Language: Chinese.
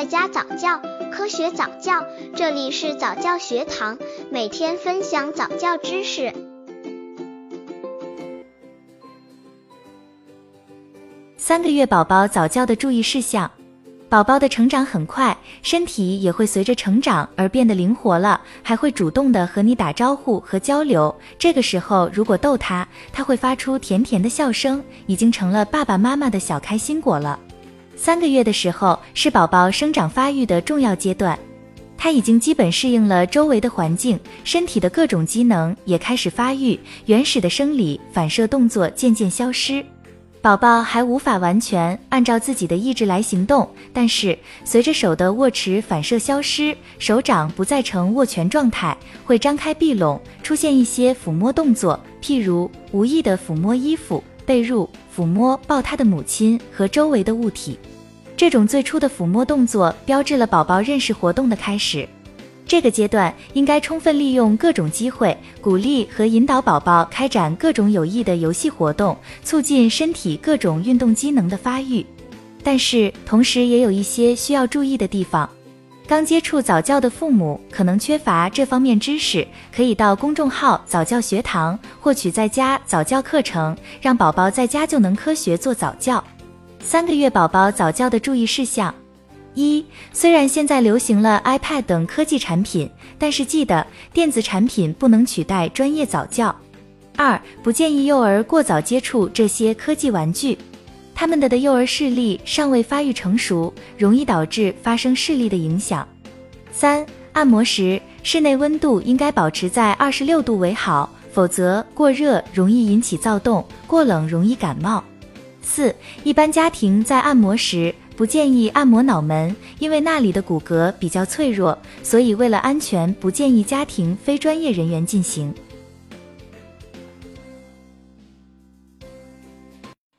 在家早教，科学早教，这里是早教学堂，每天分享早教知识。三个月宝宝早教的注意事项。宝宝的成长很快，身体也会随着成长而变得灵活了，还会主动的和你打招呼和交流。这个时候如果逗他，他会发出甜甜的笑声，已经成了爸爸妈妈的小开心果了。三个月的时候是宝宝生长发育的重要阶段，他已经基本适应了周围的环境，身体的各种机能也开始发育，原始的生理反射动作渐渐消失。宝宝还无法完全按照自己的意志来行动，但是随着手的握持反射消失，手掌不再呈握拳状态，会张开闭拢，出现一些抚摸动作，譬如无意的抚摸衣服、被褥，抚摸抱他的母亲和周围的物体。这种最初的抚摸动作，标志了宝宝认识活动的开始。这个阶段应该充分利用各种机会，鼓励和引导宝宝开展各种有益的游戏活动，促进身体各种运动机能的发育。但是，同时也有一些需要注意的地方。刚接触早教的父母可能缺乏这方面知识，可以到公众号早教学堂获取在家早教课程，让宝宝在家就能科学做早教。三个月宝宝早教的注意事项。一，虽然现在流行了 iPad 等科技产品，但是记得电子产品不能取代专业早教。二，不建议幼儿过早接触这些科技玩具，他们的的幼儿视力尚未发育成熟，容易导致发生视力的影响。三，按摩时室内温度应该保持在二十六度为好，否则过热容易引起躁动，过冷容易感冒。四，一般家庭在按摩时。不建议按摩脑门，因为那里的骨骼比较脆弱，所以为了安全，不建议家庭非专业人员进行。